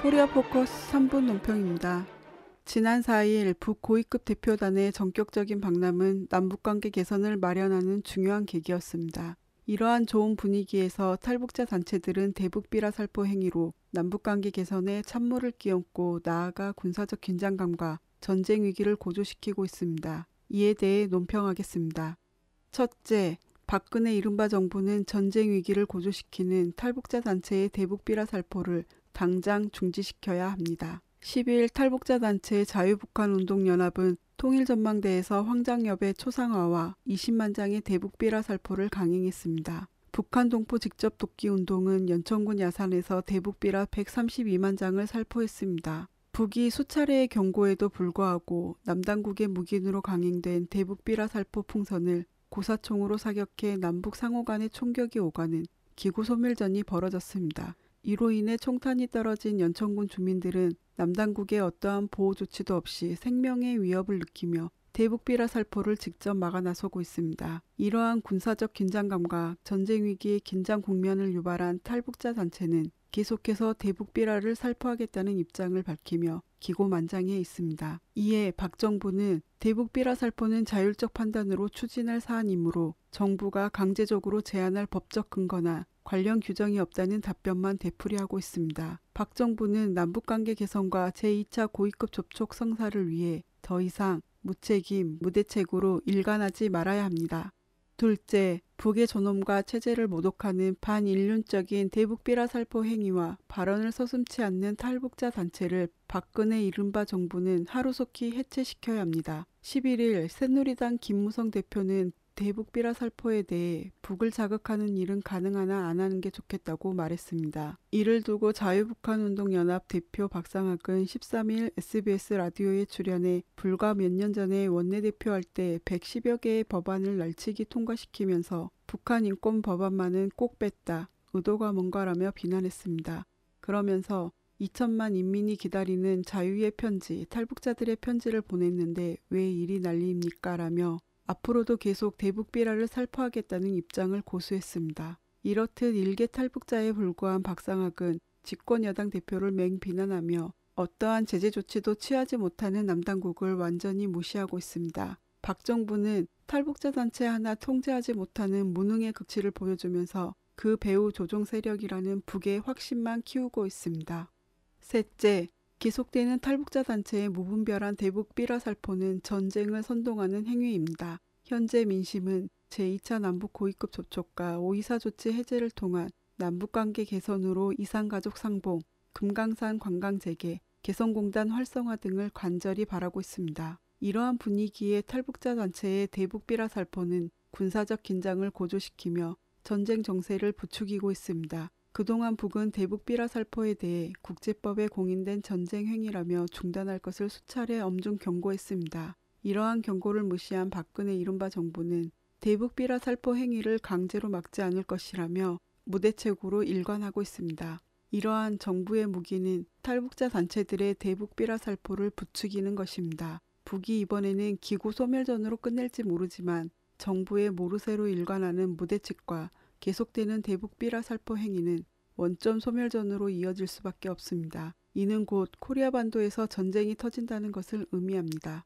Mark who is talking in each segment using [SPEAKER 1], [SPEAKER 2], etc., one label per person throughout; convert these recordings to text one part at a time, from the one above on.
[SPEAKER 1] 코리아 포커스 3분 논평입니다. 지난 4일 북고위급 대표단의 전격적인 방남은 남북관계 개선을 마련하는 중요한 계기였습니다. 이러한 좋은 분위기에서 탈북자 단체들은 대북비라 살포 행위로 남북관계 개선에 찬물을 끼얹고 나아가 군사적 긴장감과 전쟁 위기를 고조시키고 있습니다. 이에 대해 논평하겠습니다. 첫째, 박근혜 이른바 정부는 전쟁 위기를 고조시키는 탈북자 단체의 대북비라 살포를 당장 중지시켜야 합니다. 12일 탈북자 단체 자유북한운동연합은 통일전망대에서 황장엽의 초상화와 20만 장의 대북비라 살포를 강행했습니다. 북한 동포 직접 돕기 운동은 연천군 야산에서 대북비라 132만 장을 살포했습니다. 북이 수차례의 경고에도 불구하고 남당국의 무기으로 강행된 대북비라 살포 풍선을 고사총으로 사격해 남북 상호 간의 총격이 오가는 기구 소멸전이 벌어졌습니다. 이로 인해 총탄이 떨어진 연천군 주민들은 남당국의 어떠한 보호 조치도 없이 생명의 위협을 느끼며 대북비라 살포를 직접 막아 나서고 있습니다. 이러한 군사적 긴장감과 전쟁 위기의 긴장 국면을 유발한 탈북자 단체는 계속해서 대북비라를 살포하겠다는 입장을 밝히며 기고만장해 있습니다. 이에 박 정부는 대북비라 살포는 자율적 판단으로 추진할 사안이므로 정부가 강제적으로 제한할 법적 근거나 관련 규정이 없다는 답변만 되풀이하고 있습니다. 박 정부는 남북관계 개선과 제2차 고위급 접촉 성사를 위해 더 이상 무책임, 무대책으로 일관하지 말아야 합니다. 둘째, 북의 존엄과 체제를 모독하는 반인륜적인 대북 비라 살포 행위와 발언을 서슴치 않는 탈북자 단체를 박근혜 이른바 정부는 하루속히 해체시켜야 합니다. 11일 새누리당 김무성 대표는 대북비라 살포에 대해 북을 자극하는 일은 가능하나 안 하는 게 좋겠다고 말했습니다. 이를 두고 자유북한운동연합 대표 박상학은 13일 SBS 라디오에 출연해 불과 몇 년 전에 원내대표 할 때 110여 개의 법안을 날치기 통과시키면서 북한 인권 법안만은 꼭 뺐다. 의도가 뭔가라며 비난했습니다. 그러면서 2천만 인민이 기다리는 자유의 편지, 탈북자들의 편지를 보냈는데 왜 일이 난리입니까? 라며 앞으로도 계속 대북 비라를 살포하겠다는 입장을 고수했습니다. 이렇듯 일개 탈북자에 불과한 박상학은 집권 여당 대표를 맹비난하며 어떠한 제재 조치도 취하지 못하는 남당국을 완전히 무시하고 있습니다. 박 정부는 탈북자 단체 하나 통제하지 못하는 무능의 극치를 보여주면서 그 배후 조종 세력이라는 북의 확신만 키우고 있습니다. 셋째, 계속되는 탈북자 단체의 무분별한 대북 비라 살포는 전쟁을 선동하는 행위입니다. 현재 민심은 제2차 남북 고위급 접촉과 오이사 조치 해제를 통한 남북관계 개선으로 이산가족 상봉, 금강산 관광 재개, 개성공단 활성화 등을 간절히 바라고 있습니다. 이러한 분위기에 탈북자 단체의 대북 비라 살포는 군사적 긴장을 고조시키며 전쟁 정세를 부추기고 있습니다. 그동안 북은 대북 비라 살포에 대해 국제법에 공인된 전쟁 행위라며 중단할 것을 수차례 엄중 경고했습니다. 이러한 경고를 무시한 박근혜 이른바 정부는 대북 비라 살포 행위를 강제로 막지 않을 것이라며 무대책으로 일관하고 있습니다. 이러한 정부의 무기는 탈북자 단체들의 대북 비라 살포를 부추기는 것입니다. 북이 이번에는 기고 소멸전으로 끝낼지 모르지만 정부의 모르쇠로 일관하는 무대책과 계속되는 대북 비라 살포 행위는 원점 소멸전으로 이어질 수밖에 없습니다. 이는 곧 코리아 반도에서 전쟁이 터진다는 것을 의미합니다.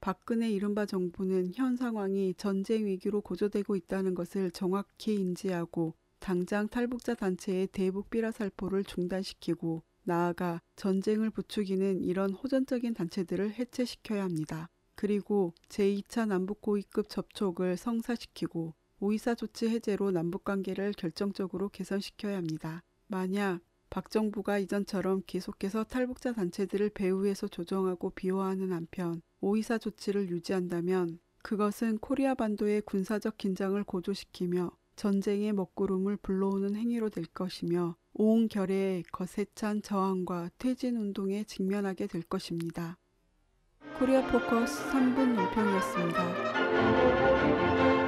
[SPEAKER 1] 박근혜 이른바 정부는 현 상황이 전쟁 위기로 고조되고 있다는 것을 정확히 인지하고 당장 탈북자 단체의 대북 비라 살포를 중단시키고 나아가 전쟁을 부추기는 이런 호전적인 단체들을 해체시켜야 합니다. 그리고 제2차 남북 고위급 접촉을 성사시키고 오이사 조치 해제로 남북관계를 결정적으로 개선시켜야 합니다. 만약 박 정부가 이전처럼 계속해서 탈북자 단체들을 배후에서 조정하고 비호하는 한편 오이사 조치를 유지한다면 그것은 코리아 반도의 군사적 긴장을 고조시키며 전쟁의 먹구름을 불러오는 행위로 될 것이며 온 겨레의 거세찬 저항과 퇴진 운동에 직면하게 될 것입니다. 코리아 포커스 3분 논평이었습니다.